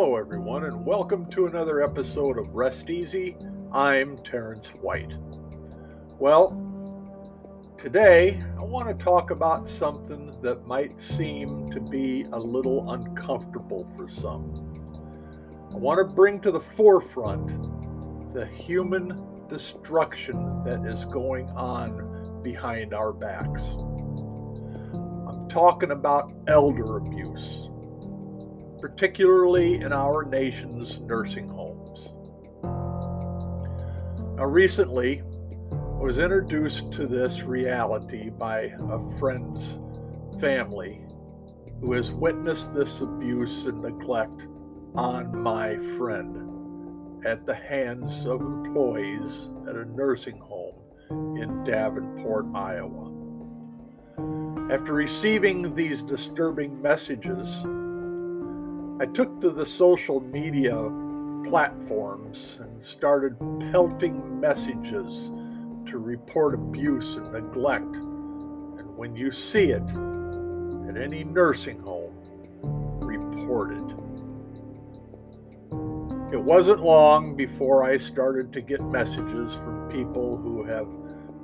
Hello, everyone, and welcome to another episode of Rest Easy. I'm Terrence White. Well, today I want to talk about something that might seem to be a little uncomfortable for some. I want to bring to the forefront the human destruction that is going on behind our backs. I'm talking about elder abuse particularly in our nation's nursing homes. Now, recently, I was introduced to this reality by a friend's family who has witnessed this abuse and neglect on my friend at the hands of employees at a nursing home in Davenport, Iowa. After receiving these disturbing messages, I took to the social media platforms and started pelting messages to report abuse and neglect. And when you see it at any nursing home, report it. It wasn't long before I started to get messages from people who have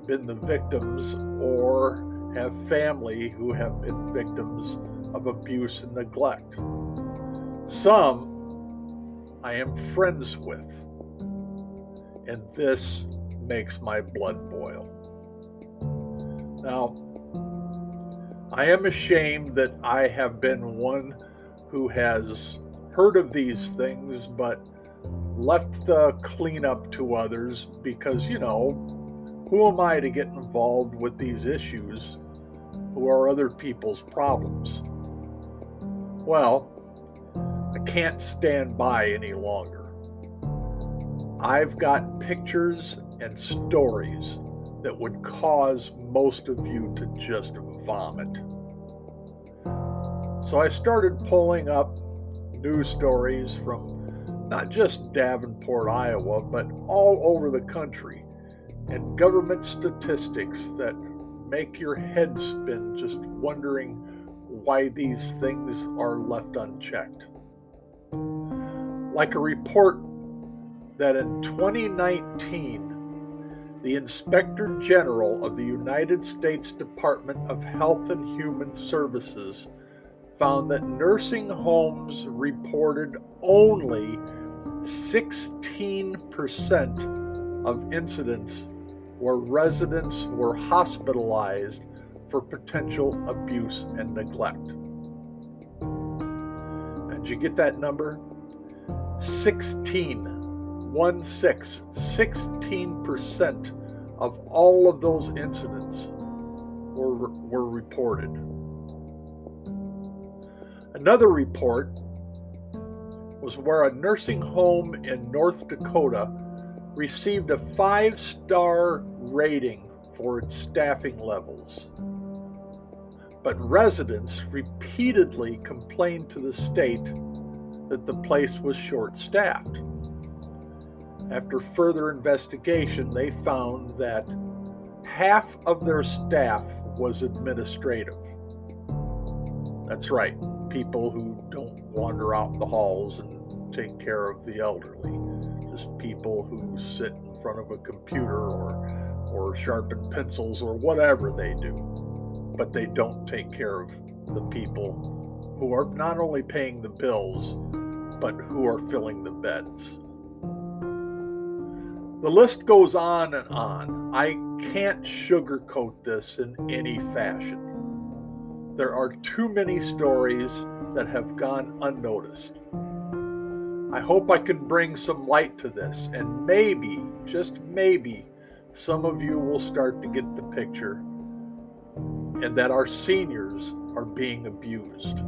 been the victims or have family who have been victims of abuse and neglect. Some I am friends with, and this makes my blood boil. Now, I am ashamed that I have been one who has heard of these things but left the cleanup to others because, you know, who am I to get involved with these issues who are other people's problems? Well, can't stand by any longer. I've got pictures and stories that would cause most of you to just vomit. So I started pulling up news stories from not just Davenport, Iowa, but all over the country, and government statistics that make your head spin just wondering why these things are left unchecked like a report that in 2019, the Inspector General of the United States Department of Health and Human Services found that nursing homes reported only 16% of incidents where residents were hospitalized for potential abuse and neglect. And did you get that number? 16, 1 6, 16% of all of those incidents were, were reported. Another report was where a nursing home in North Dakota received a five star rating for its staffing levels. But residents repeatedly complained to the state that the place was short staffed. After further investigation, they found that half of their staff was administrative. That's right, people who don't wander out the halls and take care of the elderly, just people who sit in front of a computer or or sharpen pencils or whatever they do, but they don't take care of the people who are not only paying the bills, but who are filling the beds. The list goes on and on. I can't sugarcoat this in any fashion. There are too many stories that have gone unnoticed. I hope I can bring some light to this, and maybe, just maybe, some of you will start to get the picture and that our seniors are being abused.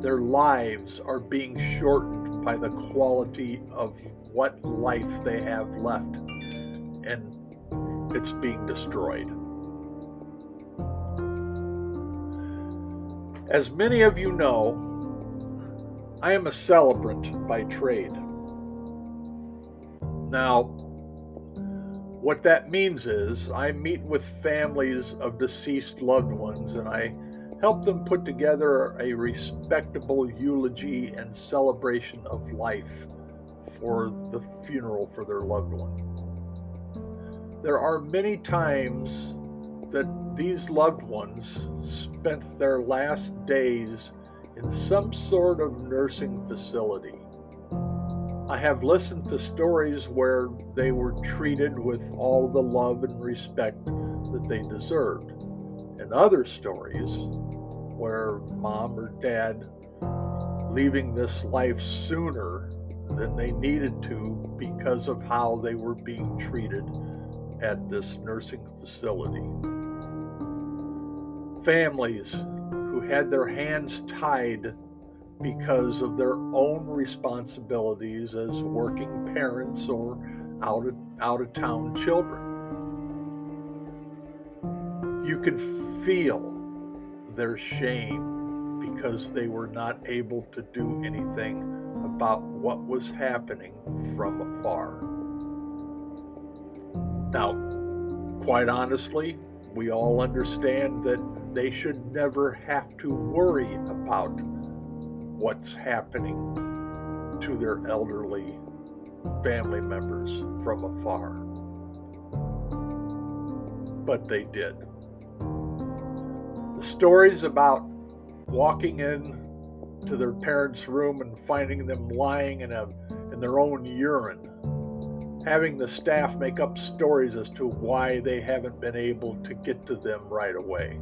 Their lives are being shortened by the quality of what life they have left, and it's being destroyed. As many of you know, I am a celebrant by trade. Now, what that means is I meet with families of deceased loved ones and I help them put together a respectable eulogy and celebration of life for the funeral for their loved one. There are many times that these loved ones spent their last days in some sort of nursing facility. I have listened to stories where they were treated with all the love and respect that they deserved, and other stories where mom or dad leaving this life sooner than they needed to because of how they were being treated at this nursing facility. Families who had their hands tied because of their own responsibilities as working parents or out of, out of town children. You can feel their shame because they were not able to do anything about what was happening from afar. Now, quite honestly, we all understand that they should never have to worry about what's happening to their elderly family members from afar. But they did. The stories about walking in to their parents' room and finding them lying in a in their own urine, having the staff make up stories as to why they haven't been able to get to them right away.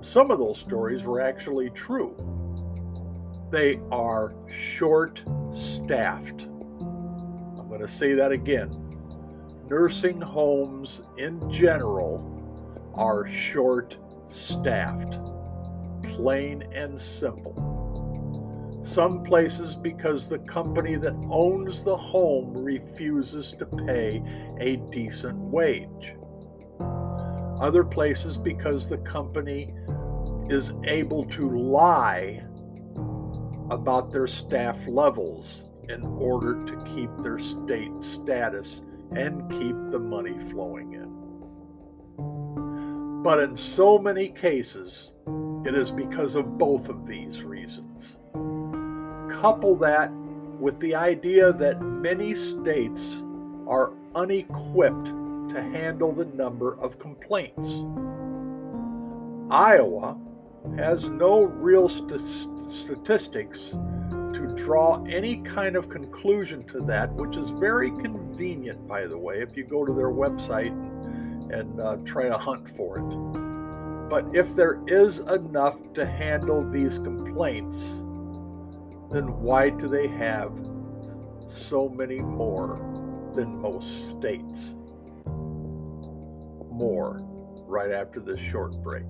Some of those stories were actually true they are short staffed. I'm going to say that again. Nursing homes in general are short staffed, plain and simple. Some places because the company that owns the home refuses to pay a decent wage. Other places because the company is able to lie about their staff levels in order to keep their state status and keep the money flowing in. But in so many cases, it is because of both of these reasons. Couple that with the idea that many states are unequipped to handle the number of complaints. Iowa has no real st- statistics to draw any kind of conclusion to that, which is very convenient, by the way, if you go to their website and, uh, try to hunt for it. But if there is enough to handle these complaints, then why do they have so many more than most states? More right after this short break.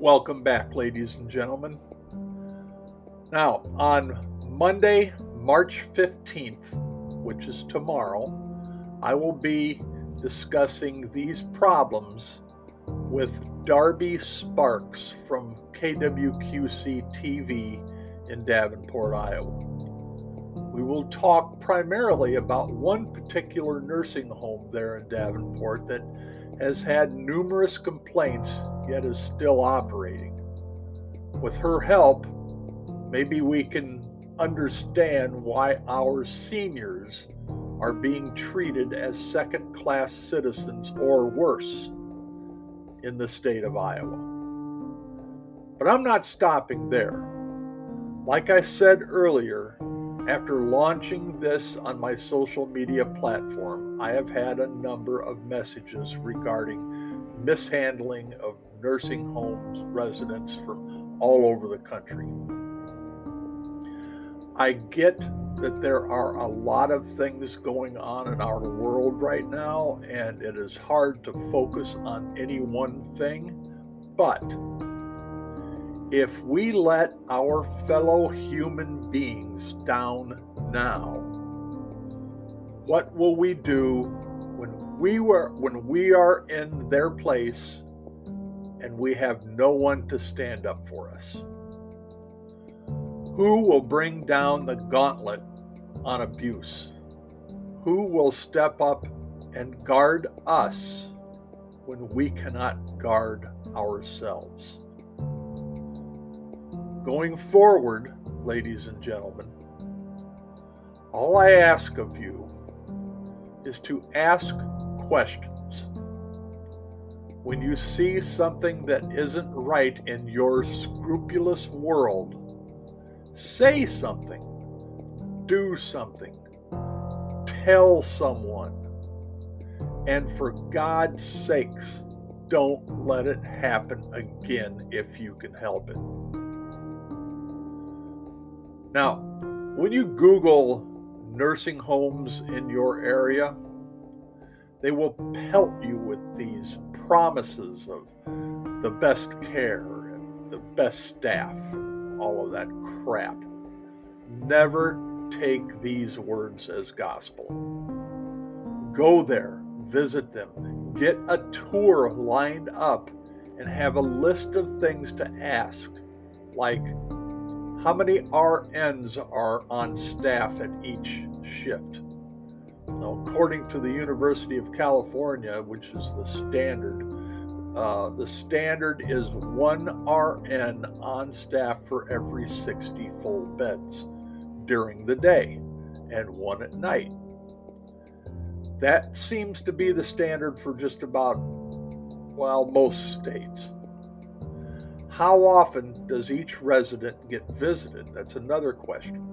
Welcome back, ladies and gentlemen. Now, on Monday, March 15th, which is tomorrow, I will be discussing these problems with Darby Sparks from KWQC TV in Davenport, Iowa. We will talk primarily about one particular nursing home there in Davenport that has had numerous complaints yet is still operating. With her help, maybe we can understand why our seniors are being treated as second class citizens or worse in the state of Iowa. But I'm not stopping there. Like I said earlier, after launching this on my social media platform, I have had a number of messages regarding mishandling of nursing homes residents from all over the country. I get that there are a lot of things going on in our world right now, and it is hard to focus on any one thing. But if we let our fellow human beings down now, what will we do when we were when we are in their place and we have no one to stand up for us. Who will bring down the gauntlet on abuse? Who will step up and guard us when we cannot guard ourselves? Going forward, ladies and gentlemen, all I ask of you is to ask questions. When you see something that isn't right in your scrupulous world, Say something, do something, tell someone. And for God's sakes, don't let it happen again if you can help it. Now, when you Google nursing homes in your area, they will pelt you with these promises of the best care and the best staff all of that crap. Never take these words as gospel. Go there, visit them, get a tour lined up, and have a list of things to ask, like how many RNs are on staff at each shift. According to the University of California, which is the standard uh, the standard is one RN on staff for every 60 full beds during the day and one at night. That seems to be the standard for just about, well, most states. How often does each resident get visited? That's another question.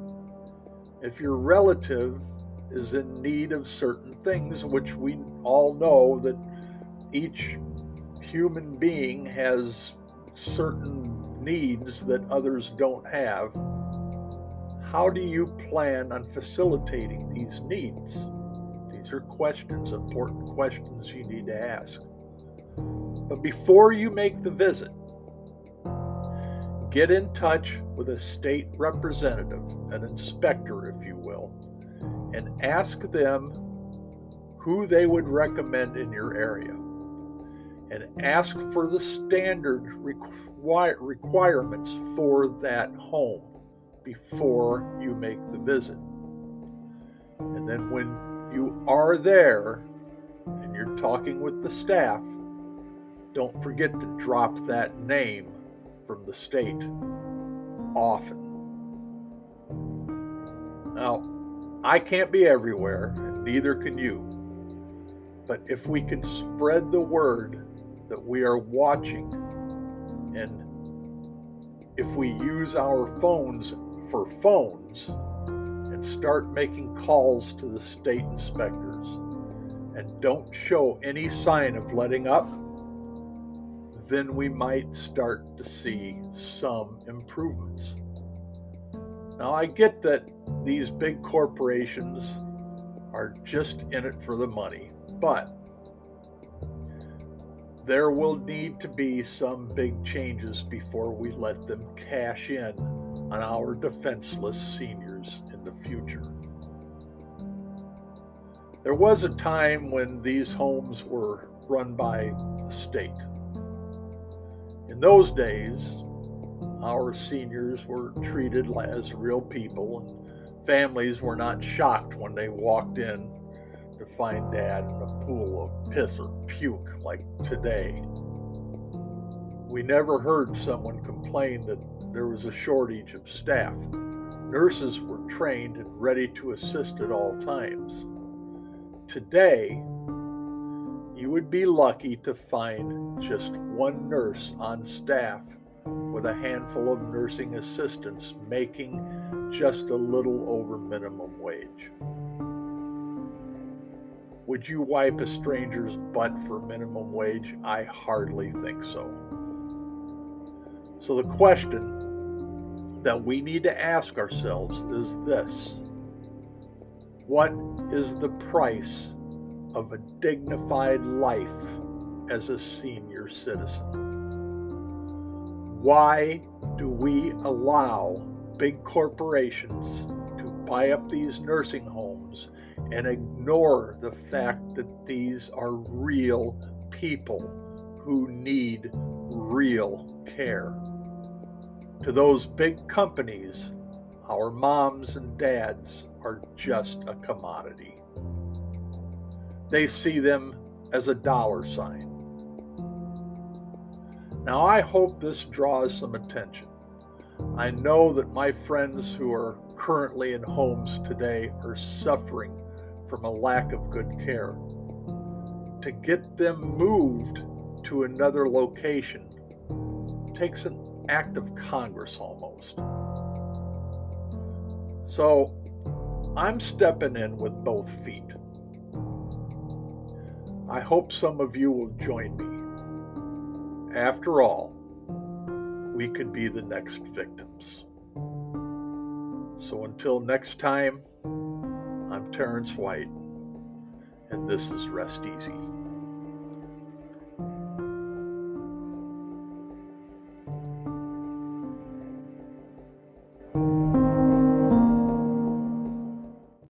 If your relative is in need of certain things, which we all know that each human being has certain needs that others don't have, how do you plan on facilitating these needs? These are questions, important questions you need to ask. But before you make the visit, get in touch with a state representative, an inspector, if you will, and ask them who they would recommend in your area and ask for the standard require, requirements for that home before you make the visit. And then when you are there and you're talking with the staff, don't forget to drop that name from the state often. Now, I can't be everywhere, and neither can you. But if we can spread the word that we are watching. And if we use our phones for phones and start making calls to the state inspectors and don't show any sign of letting up, then we might start to see some improvements. Now, I get that these big corporations are just in it for the money, but there will need to be some big changes before we let them cash in on our defenseless seniors in the future. There was a time when these homes were run by the state. In those days, our seniors were treated as real people, and families were not shocked when they walked in to find dad in a pool of piss or puke like today. We never heard someone complain that there was a shortage of staff. Nurses were trained and ready to assist at all times. Today, you would be lucky to find just one nurse on staff with a handful of nursing assistants making just a little over minimum wage. Would you wipe a stranger's butt for minimum wage? I hardly think so. So, the question that we need to ask ourselves is this What is the price of a dignified life as a senior citizen? Why do we allow big corporations to buy up these nursing homes and ignore the fact that these are real people who need real care. To those big companies, our moms and dads are just a commodity. They see them as a dollar sign. Now, I hope this draws some attention. I know that my friends who are currently in homes today are suffering from a lack of good care. To get them moved to another location takes an act of Congress almost. So I'm stepping in with both feet. I hope some of you will join me. After all, we could be the next victims. So until next time, I'm Terrence White, and this is Rest Easy.